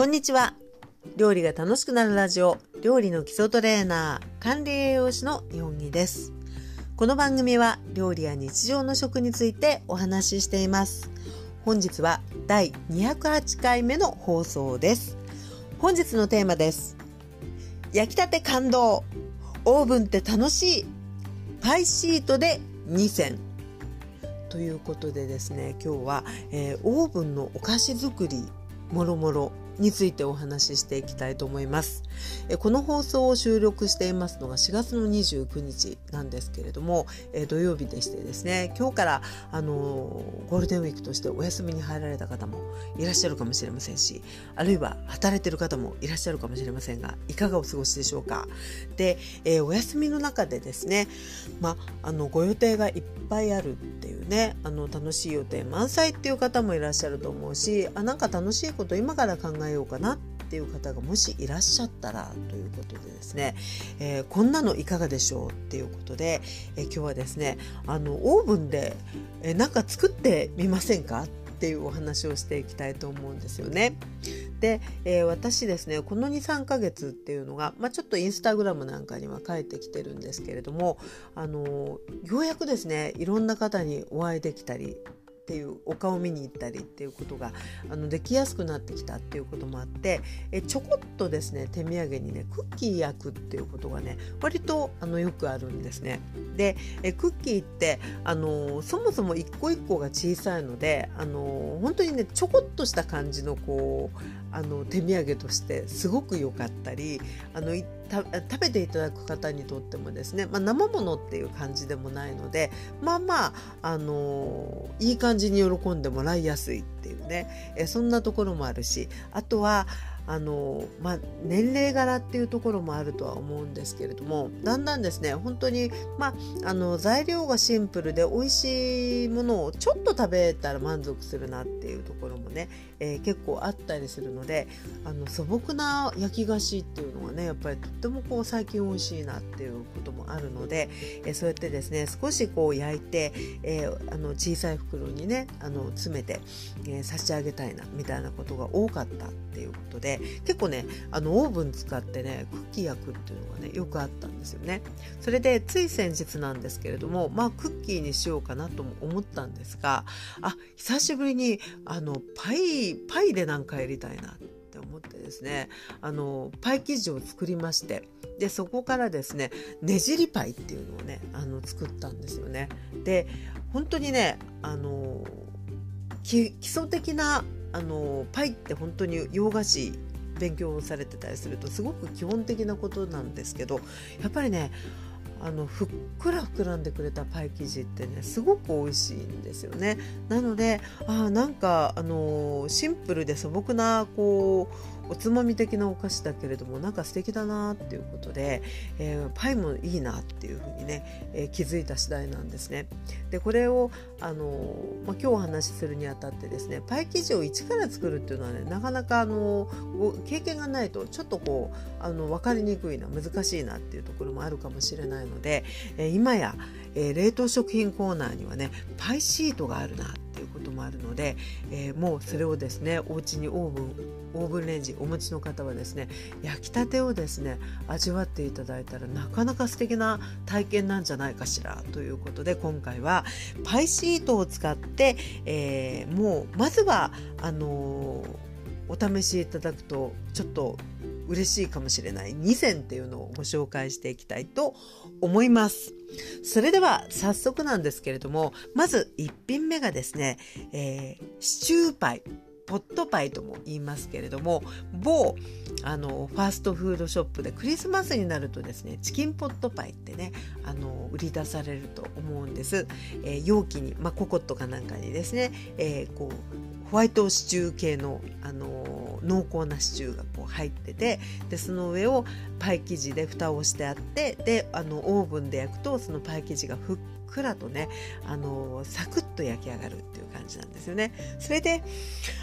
こんにちは。料理が楽しくなるラジオ、料理の基礎トレーナー、管理栄養士の日本木です。この番組は料理や日常の食についてお話ししています。本日は第208回目の放送です。本日のテーマです。焼きたて感動。オーブンって楽しい。パイシートで2選。ということでですね、今日は、えー、オーブンのお菓子作りもろもろについてお話ししていきたいと思います。この放送を収録していますのが4月の29日なんですけれども、土曜日でしてですね、今日からあのゴールデンウィークとしてお休みに入られた方もいらっしゃるかもしれませんし、あるいは働いてる方もいらっしゃるかもしれませんが、いかがお過ごしでしょうか？で、え、お休みの中でですね、まあのご予定がいっぱいあるっていうね、あの楽しい予定満載っていう方もいらっしゃると思うし、あなんか楽しいこと今から考えようかなってっていう方がもしいらっしゃったらということでですね、えー、こんなのいかがでしょうっていうことで、えー、今日はですねあのオーブンで、えー、なんか作ってみませんか？っていうお話をしていきたいと思うんですよね。で、えー、私ですねこの23ヶ月っていうのが、まあ、ちょっとインスタグラムなんかには書いてきてるんですけれどもあのようやくですねいろんな方にお会いできたりっていうお顔見に行ったりっていうことがあのできやすくなってきたっていうこともあってえちょこっとですね手土産にねクッキー焼くっていうことがね割とあのよくあるんですね。でえクッキーってあのそもそも一個一個が小さいのであの本当にねちょこっとした感じのこうあの手土産としてすごく良かったりあの食べていただく方にとってもですね、まあ、生ものっていう感じでもないのでまあまあ、あのいい感じに喜んでもらいやすいっていうねえそんなところもあるしあとはあの、まあ、年齢柄っていうところもあるとは思うんですけれどもだんだんですね本当に、まあ、あの材料がシンプルで美味しいものをちょっと食べたら満足するなっていうところもね、えー、結構あったりするのであの素朴な焼き菓子っていうのがねやっぱりとってもこう最近美味しいなっていうこともあるので、えー、そうやってですね少しこう焼いて、えー、あの小さい袋にねあの詰めて、え差し上げたいなみたいなことが多かったっていうことで結構ねあのオーブン使ってねクッキー焼くっていうのがねよくあったんですよね。それでつい先日なんですけれどもまあクッキーにしようかなとも思ったんですがあ久しぶりにあのパイパイでなんかやりたいなって思ってですねあのパイ生地を作りましてでそこからですねねじりパイっていうのをねあの作ったんですよね。で本当にねあの基礎的なあのパイって本当に洋菓子勉強をされてたりするとすごく基本的なことなんですけどやっぱりねあのふっくら膨らんでくれたパイ生地ってねすごく美味しいんですよね。なのであなんかあのシンプルで素朴なこうおつまみ的なお菓子だけれどもなんか素敵だなっていうことで、えー、パイもいいなっていうふうにね、えー、気づいた次第なんですね。でこれをあの、まあ、今日お話しするにあたってですねパイ生地を一から作るっていうのはねなかなかあの経験がないとちょっとこうあの分かりにくいな難しいなっていうところもあるかもしれないので、えー、今や、え冷凍食品コーナーにはねパイシートがあるなっていうこともあるので、えもうそれをですねお家にオーブンオーブンレンジお持ちの方はですね焼きたてをですね味わっていただいたらなかなか素敵な体験なんじゃないかしらということで今回はパイシートを使って、えー、もうまずはあのー、お試しいただくとちょっと嬉しいかもしれない2選っていうのをご紹介していきたいと思います。それでは早速なんですけれどもまず1品目がですね、えー、シチューパイポットパイとも言いますけれども某あのファーストフードショップでクリスマスになるとですねチキンポットパイってねあの売り出されると思うんです、えー、容器に、まあ、ココットかなんかにですね、えー、こうホワイトシチュー系の、あの濃厚なシチューがこう入っててでその上をパイ生地で蓋をしてあってであのオーブンで焼くとそのパイ生地がふっくらとねあのサクッと焼き上がるっていう感じなんですよね。それで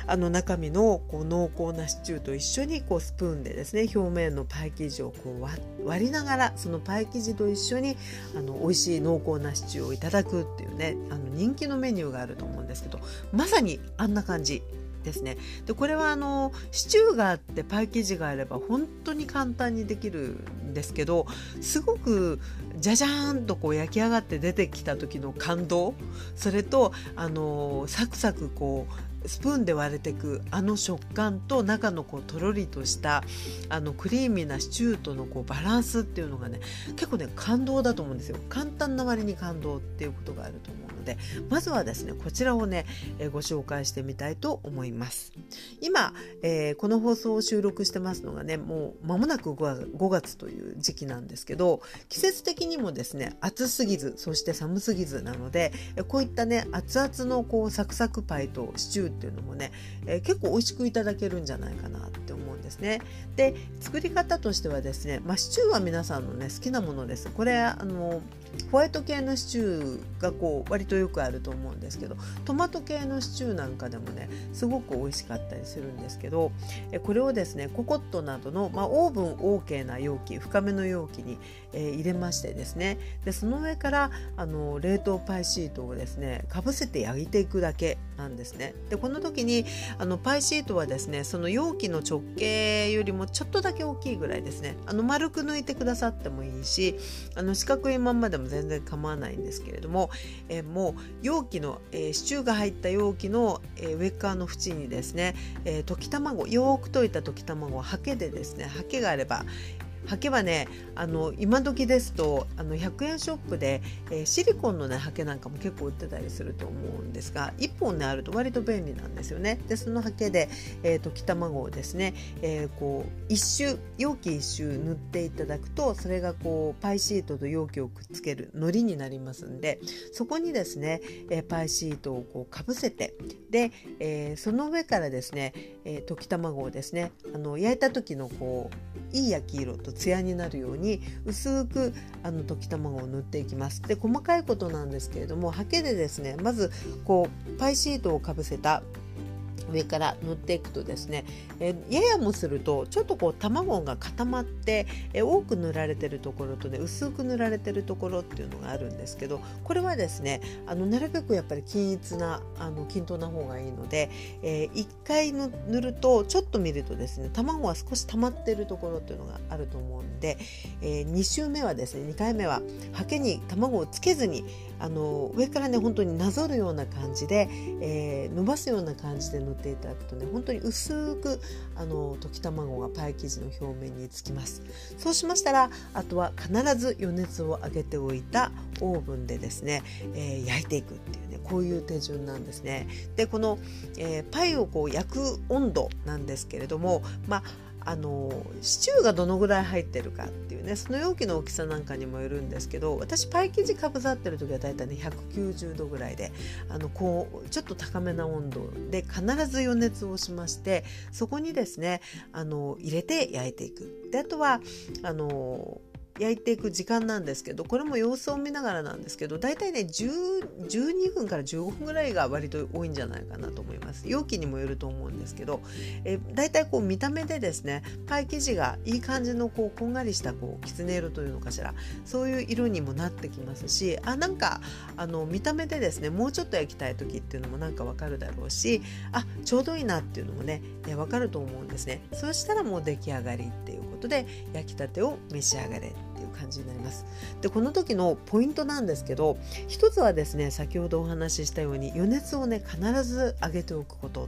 あの中身のこう濃厚なシチューと一緒にこうスプーンでですね表面のパイ生地をこう割りながらそのパイ生地と一緒にあの美味しい濃厚なシチューをいただくっていうねあの人気のメニューがあると思うんですけどまさにあんな感じですね。でこれはあのシチューがあってパイ生地があれば本当に簡単にできるんですけどすごくじゃじゃーんとこう焼き上がって出てきた時の感動それとあのサクサクこうスプーンで割れていくあの食感と中のこうとろりとしたあのクリーミーなシチューとのこうバランスっていうのがね結構ね感動だと思うんですよ。簡単な割に感動っていうことがあると思うのでまずはですねこちらをね、えー、ご紹介してみたいと思います。今、えー、この放送を収録してますのがねもう間もなく5月という時期なんですけど季節的にもですね暑すぎずそして寒すぎずなのでこういったね熱々のこうサクサクパイとシチューっていうのもね、えー、結構美味しくいただけるんじゃないかなって思うんですね。で作り方としてはですね、まあ、シチューは皆さんのね好きなものです。これあのホワイト系のシチューがこう割とよくあると思うんですけどトマト系のシチューなんかでもねすごく美味しかったりするんですけどこれをですねココットなどの、まあ、オーブン OK な容器深めの容器に、えー、入れましてですねでその上からあの冷凍パイシートをですねかぶせて焼いていくだけなんですね。でこの時にあのパイシートはですねその容器の直径よりもちょっとだけ大きいぐらいですねあの丸く抜いてくださってもいいしあの四角いまんまでも全然構わないんですけれども、えー、もう容器の、えー、シチューが入った容器の、えー、上側の縁にですね、え、溶き卵よく溶いた溶き卵をハケでですねハケがあれば、ハケはねあの今時ですとあの100円ショップで、えー、シリコンのねハケなんかも結構売ってたりすると思うんですが1本ねあると割と便利なんですよね。でそのハケで、えー、溶き卵をですね、えー、こう一周容器一周塗っていただくとそれがこうパイシートと容器をくっつける糊になりますんでそこにですね、えパイシートをこうかぶせてで、えその上からですね、え溶き卵をですねあの焼いた時のこういい焼き色とツヤになるように薄くあの溶き卵を塗っていきます。で細かいことなんですけれどもハケでですねまずこうパイシートをかぶせた上から塗っていくとですね、えややもするとちょっとこう卵が固まって、え多く塗られてるところとね薄く塗られてるところっていうのがあるんですけどこれはですねあのなるべくやっぱり均一なあの均等な方がいいので、えー、1回塗るとちょっと見るとですね卵は少し溜まってるところっていうのがあると思うんで、えー、2週目はですね2回目はハケに卵をつけずにあの上からね本当になぞるような感じで、えー、伸ばすような感じで塗っていただくとね本当に薄くあの溶き卵がパイ生地の表面につきます。そうしましたらあとは必ず余熱を上げておいたオーブンでですね、えー、焼いていくっていうねこういう手順なんですね。でこの、えー、パイをこう焼く温度なんですけれどもまああのシチューがどのぐらい入ってるかっていうねその容器の大きさなんかにもよるんですけど私パイ生地かぶさってる時は大体ね190度ぐらいであのこうちょっと高めな温度で必ず余熱をしましてそこにですねあの入れて焼いていく。であとはあの焼いていく時間なんですけどこれも様子を見ながらなんですけど大体ね12分から15分ぐらいが割と多いんじゃないかなと思います。容器にもよると思うんですけどえ大体こう見た目でですねパイ生地がいい感じのこうこんがりしたこうきつね色というのかしらそういう色にもなってきますしあなんかあの見た目でですねもうちょっと焼きたい時っていうのもなんかわかるだろうしあちょうどいいなっていうのもねわかると思うんですね。そしたらもう出来上がりっていうことで焼きたてを召し上がれ感じになります。でこの時のポイントなんですけど一つはですね先ほどお話ししたように余熱をね必ず上げておくことっ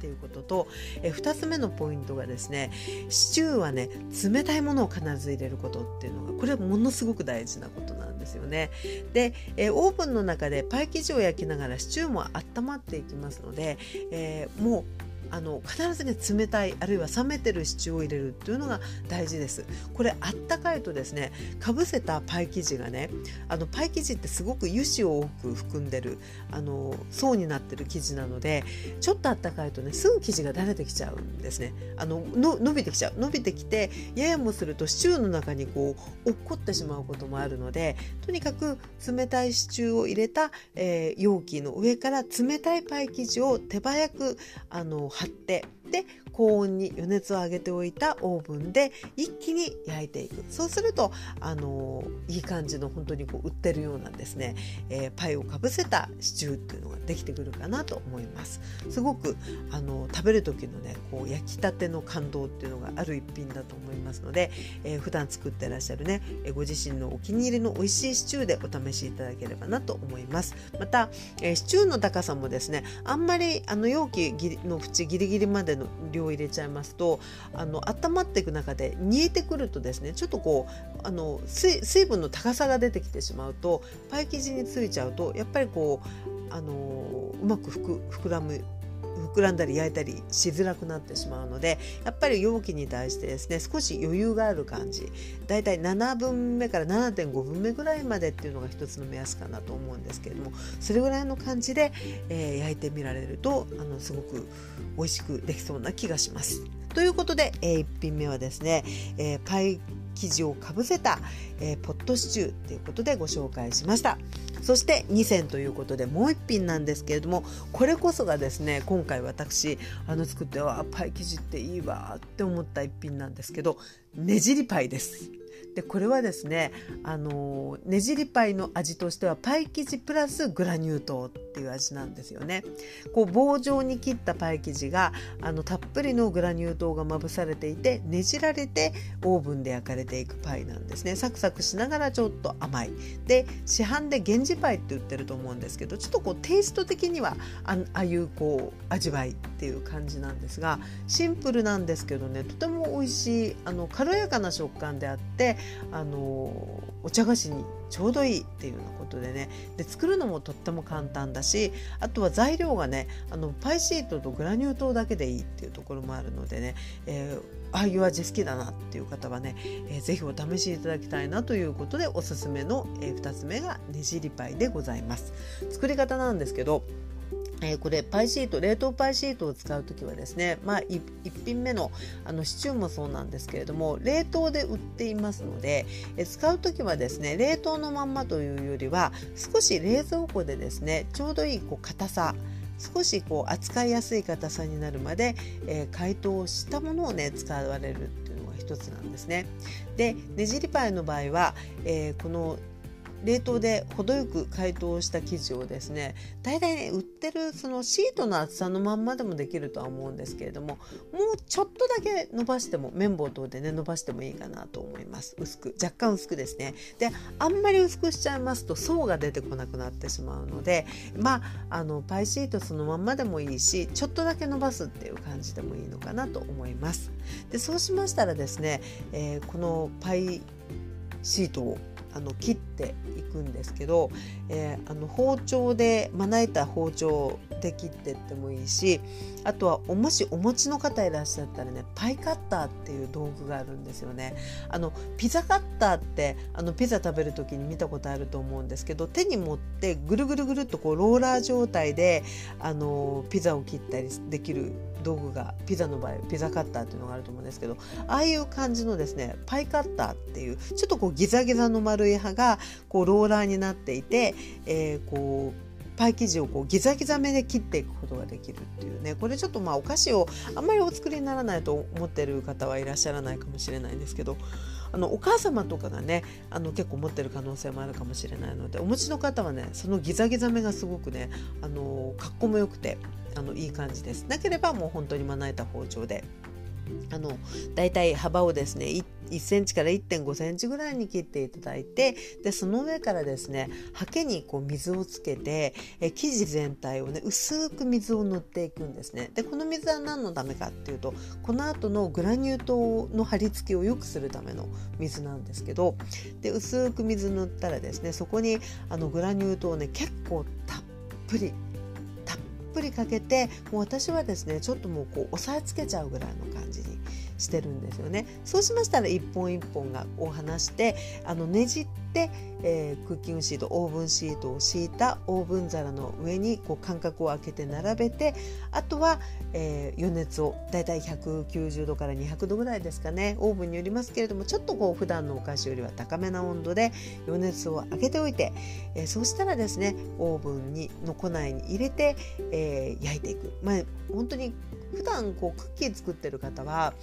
ていうこととえ2つ目のポイントがですねシチューはね冷たいものを必ず入れることっていうのがこれはものすごく大事なことなんですよね。でえオーブンの中でパイ生地を焼きながらシチューも温まっていきますので、えー、もうあの必ずね冷たいあるいは冷めてるシチューを入れるっていうのが大事です。これあったかいとですねかぶせたパイ生地がねあのパイ生地ってすごく油脂を多く含んでるあの層になってる生地なのでちょっとあったかいとねすぐ生地がだれてきちゃうんですね。あのの伸びてきちゃう。伸びてきてややもするとシチューの中にこう落っこってしまうこともあるのでとにかく冷たいシチューを入れた、えー、容器の上から冷たいパイ生地を手早くあの貼ってで高温に余熱を上げておいたオーブンで一気に焼いていく。そうするとあのいい感じの本当にこう売ってるようなですね、えー、パイをかぶせたシチューっていうのができてくるかなと思います。すごくあの食べる時のねこう焼きたての感動っていうのがある一品だと思いますので、えー、普段作ってらっしゃるねご自身のお気に入りの美味しいシチューでお試しいただければなと思います。また、えー、シチューの高さもですねあんまりあの容器の縁ギリギリまでの量入れちゃいますとあの温まっていく中で煮えてくるとですねちょっとこうあの水分の高さが出てきてしまうとパイ生地についちゃうとやっぱりこうあのうまく膨らむ膨らんだり焼いたりしづらくなってしまうのでやっぱり容器に対してですね少し余裕がある感じだいたい7分目から7.5分目ぐらいまでっていうのが一つの目安かなと思うんですけれどもそれぐらいの感じで、えー、焼いてみられるとあのすごく美味しくできそうな気がします。ということで、えー、1品目はですね、えー、パイ生地をかぶせた、えー、ポットシチューということでご紹介しましたそして2選ということでもう1品なんですけれどもこれこそがですね今回私あの作ってはパイ生地っていいわって思った一品なんですけどねじりパイです。でこれはですねあのねじりパイの味としてはパイ生地プラスグラニュー糖っていう味なんですよね。こう棒状に切ったパイ生地があのたっぷりのグラニュー糖がまぶされていてねじられてオーブンで焼かれていくパイなんですね。サクサクしながらちょっと甘い。で市販で源氏パイって売ってると思うんですけどちょっとこうテイスト的にはああいうこう味わいっていう感じなんですがシンプルなんですけどねとても美味しいあの軽やかな食感であってであのお茶菓子にちょうどいいっていうようなことでねで作るのもとっても簡単だしあとは材料がねあのパイシートとグラニュー糖だけでいいっていうところもあるのでね、えー、ああいう味好きだなっていう方はね、えー、ぜひお試しいただきたいなということでおすすめの、えー、2つ目がねじりパイでございます。作り方なんですけどえー、これパイシート冷凍パイシートを使う時はですねまあ 1, 品目のあのシチューもそうなんですけれども冷凍で売っていますので、えー、使う時はですね冷凍のまんまというよりは少し冷蔵庫でですねちょうどいいこう硬さ少しこう扱いやすい硬さになるまで、えー、解凍したものをね使われるっていうのが一つなんですね。でねじりパイの場合は、えー、この冷凍で程よく解凍した生地をですね大体ね売ってるそのシートの厚さのまんまでもできるとは思うんですけれどももうちょっとだけ伸ばしても綿棒等でね伸ばしてもいいかなと思います。薄く若干薄くですね。であんまり薄くしちゃいますと層が出てこなくなってしまうのでまああのパイシートそのまんまでもいいしちょっとだけ伸ばすっていう感じでもいいのかなと思います。でそうしましたらですね、えー、このパイシートをあの切っていくんですけど、えー、あの包丁でまな板包丁で切ってってもいいしあとはもしお持ちの方いらっしゃったらねパイカッターっていう道具があるんですよね。あのピザカッターってあのピザ食べる時に見たことあると思うんですけど手に持ってぐるぐるぐるっとこうローラー状態であのピザを切ったりできる道具がピザの場合ピザカッターっていうのがあると思うんですけどああいう感じのですねパイカッターっていうちょっとこうギザギザの丸い刃がこうローラーになっていて、えー、こうパイ生地をこうギザギザ目で切っていくことができるっていうねこれちょっとまあお菓子をあんまりお作りにならないと思ってる方はいらっしゃらないかもしれないんですけどあのお母様とかがねあの結構持ってる可能性もあるかもしれないのでお持ちの方はねそのギザギザ目がすごくねあの格好も良くてあのいい感じです。なければもう本当にまな板包丁であのだいたい幅をですね 1, 1センチから1.5センチぐらいに切っていただいてでその上からですねハケにこう水をつけてえ生地全体をね薄く水を塗っていくんですね。でこの水は何のためかっていうとこの後のグラニュー糖の貼り付けを良くするための水なんですけどで薄く水塗ったらですねそこにあのグラニュー糖をね結構たっぷりぷりかけてもう私はですねちょっともうこう押さえつけちゃうぐらいの感じにしてるんですよね。そうしましたら一本一本がを離してあのねじっ、えー、クッキングシートオーブンシートを敷いたオーブン皿の上にこう間隔を空けて並べてあとは、えー、余熱をだいたい190度から200度ぐらいですかねオーブンによりますけれどもちょっとこう普段のお菓子よりは高めな温度で余熱を上げておいて、えー、そうしたらですねオーブンにの庫内に入れて、えー、焼いていく。まあ本当に普段こうクッキー作ってる方は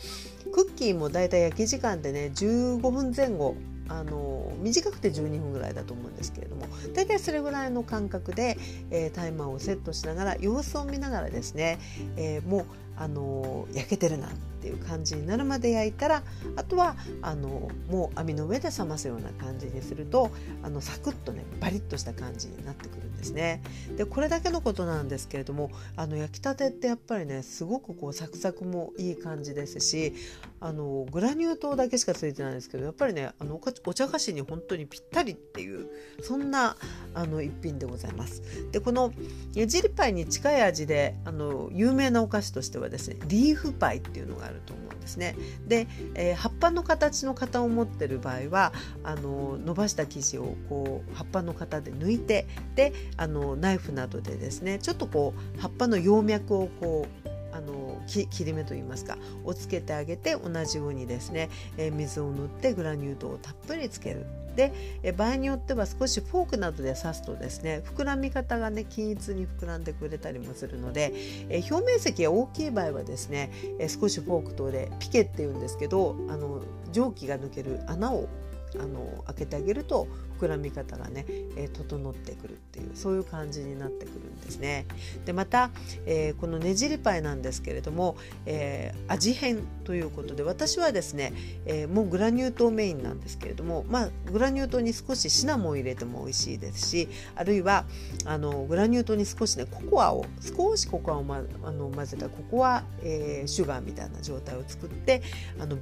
クッキーもだいたい焼き時間でね15分前後あの短くて12分ぐらいだと思うんですけれども大体それぐらいの間隔で、えー、タイマーをセットしながら様子を見ながらですね、えー、もうあの焼けてるな。っていう感じになるまで焼いたらあとはあのもう網の上で冷ますような感じにするとあのサクッとねバリッとした感じになってくるんですね。でこれだけのことなんですけれどもあの焼きたてってやっぱりねすごくこうサクサクもいい感じですしあのグラニュー糖だけしかついてないんですけどやっぱりねあのお茶菓子に本当にぴったりっていうそんなあの一品でございます。でこのジリパイに近い味であの有名なお菓子としてはですねリーフパイっていうのがあると思うんですね。で、えー、葉っぱの形の型を持ってる場合はあの伸ばした生地をこう葉っぱの型で抜いてであのナイフなどでですねちょっとこう葉っぱの葉脈をこうあの切り目といいますかをつけてあげて同じようにですね、えー、水を塗ってグラニュー糖をたっぷりつける。で、え場合によっては少しフォークなどで刺すとですね膨らみ方がね均一に膨らんでくれたりもするので、え表面積が大きい場合はですね、え少しフォーク等でピケっていうんですけどあの蒸気が抜ける穴をあの開けてあげると膨らみ方がね、えー、整ってくるっていうそういう感じになってくるんですね。でまた、えー、このねじりパイなんですけれども、えー、味変ということで私はですね、えー、もうグラニュー糖メインなんですけれども、まあ、グラニュー糖に少しシナモン入れても美味しいですしあるいはあのグラニュー糖に少しねココアを少しココアを、ま、あの混ぜたココア、えー、シュガーみたいな状態を作ってあの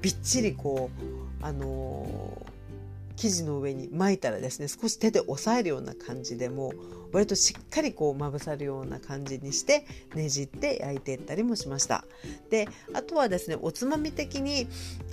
びっちりこうあの生地の上に巻いたらですね少し手で押さえるような感じでもう割としっかりこうまぶさるような感じにしてねじって焼いていったりもしましたであとはですねおつまみ的に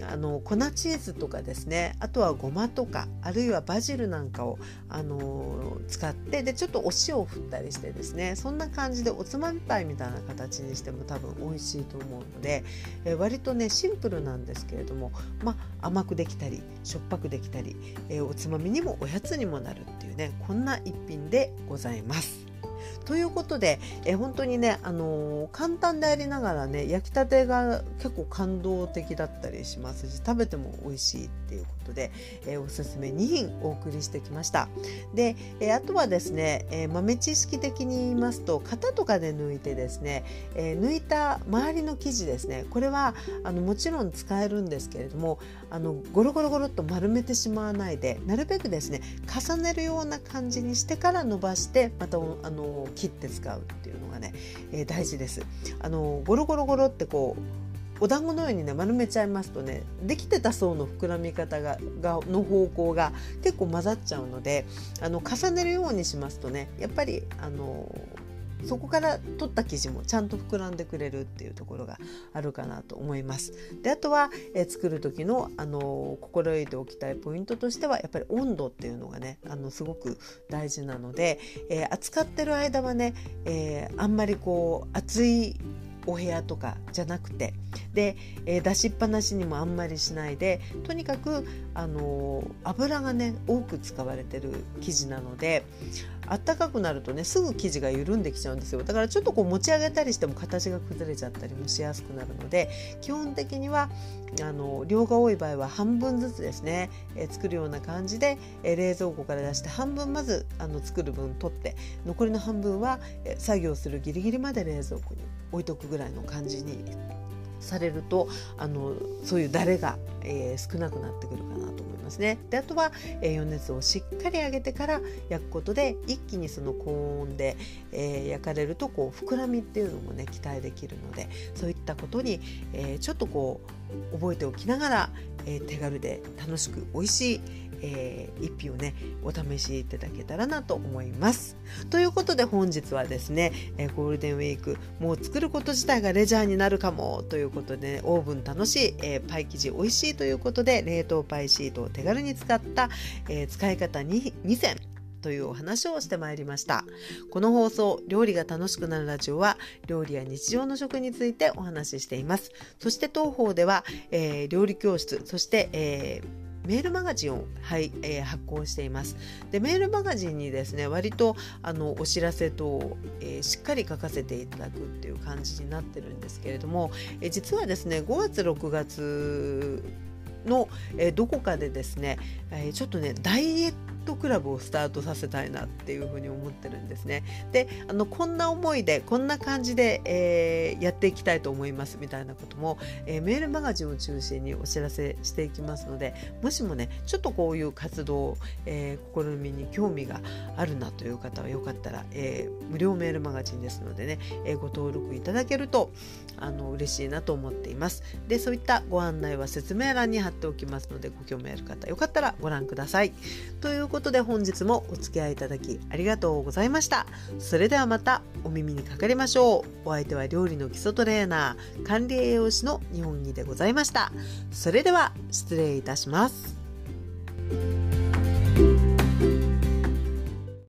あの粉チーズとかですねあとはごまとかあるいはバジルなんかをあの使ってでちょっとお塩を振ったりしてですねそんな感じでおつまみパイみたいな形にしても多分美味しいと思うので、え割とねシンプルなんですけれども、まあ、甘くできたりしょっぱくできたり、えおつまみにもおやつにもなるっていうねこんな一品でございます。ございます。ということで、え本当にね、あのー、簡単でありながらね焼きたてが結構感動的だったりしますし食べても美味しいっていうことで、え、おすすめ2品お送りしてきました。で、え、あとはですね、え豆知識的に言いますと型とかで抜いてですね、え抜いた周りの生地ですねこれはあのもちろん使えるんですけれどもあのゴロゴロゴロっと丸めてしまわないでなるべくですね重ねるような感じにしてから伸ばしてまたあの切って使うっていうのがね、えー、大事です。あのゴロゴロゴロってこうお団子のようにね丸めちゃいますとねできてた層の膨らみ方ががの方向が結構混ざっちゃうのであの重ねるようにしますとねやっぱりあのそこから取った生地もちゃんと膨らんでくれるっていうところがあるかなと思います。であとは、え、作る時のあの心得ておきたいポイントとしてはやっぱり温度っていうのがねあのすごく大事なので、えー、扱ってる間はね、え、あんまりこう熱いお部屋とかじゃなくてで、えー、出しっぱなしにもあんまりしないでとにかく、あのー、油がね多く使われてる生地なのであったかくなるとねすぐ生地が緩んできちゃうんですよ。だからちょっとこう持ち上げたりしても形が崩れちゃったりもしやすくなるので基本的にはあの量が多い場合は半分ずつですね、え、作るような感じで、え、冷蔵庫から出して半分まずあの作る分取って残りの半分は、え、作業するギリギリまで冷蔵庫に置いとくぐらいの感じにされるとあのそういうだれが、えー、少なくなってくるかなと思いますね。であとは、えー、余熱をしっかり上げてから焼くことで一気にその高温で、えー、焼かれるとこう膨らみっていうのもね期待できるのでそういったことに、えー、ちょっとこう覚えておきながら、え手軽で楽しく美味しいえー、一品をねお試しいただけたらなと思います。ということで本日はですね、えー、ゴールデンウィークもう作ること自体がレジャーになるかもということで、ね、オーブン楽しい、えー、パイ生地美味しいということで冷凍パイシートを手軽に使った、えー、使い方 2, 2選というお話をしてまいりましたこの放送料理が楽しくなるラジオは料理や日常の食についてお話ししていますそして当方では、えー、料理教室そして、えーメールマガジンを、はいえー、発行しています。でメールマガジンにですね割とあのお知らせと、えー、しっかり書かせていただくっていう感じになってるんですけれども、えー、実はですね5月6月の、え、どこかでですね、え、ちょっとねダイエットクラブをスタートさせたいなっていうふうに思ってるんですね。であのこんな思いでこんな感じで、えー、やっていきたいと思いますみたいなことも、えー、メールマガジンを中心にお知らせしていきますのでもしもねちょっとこういう活動、えー、試みに興味があるなという方はよかったら、え、無料メールマガジンですのでね、え、ご登録いただけるとあの嬉しいなと思っています。でそういったご案内は説明欄に貼っておきますのでご興味ある方よかったらご覧ください。ということで本日もお付き合いいただきありがとうございました。それではまたお耳にかかりましょう。お相手は料理の基礎トレーナー、管理栄養士の日本木でございました。それでは失礼いたします。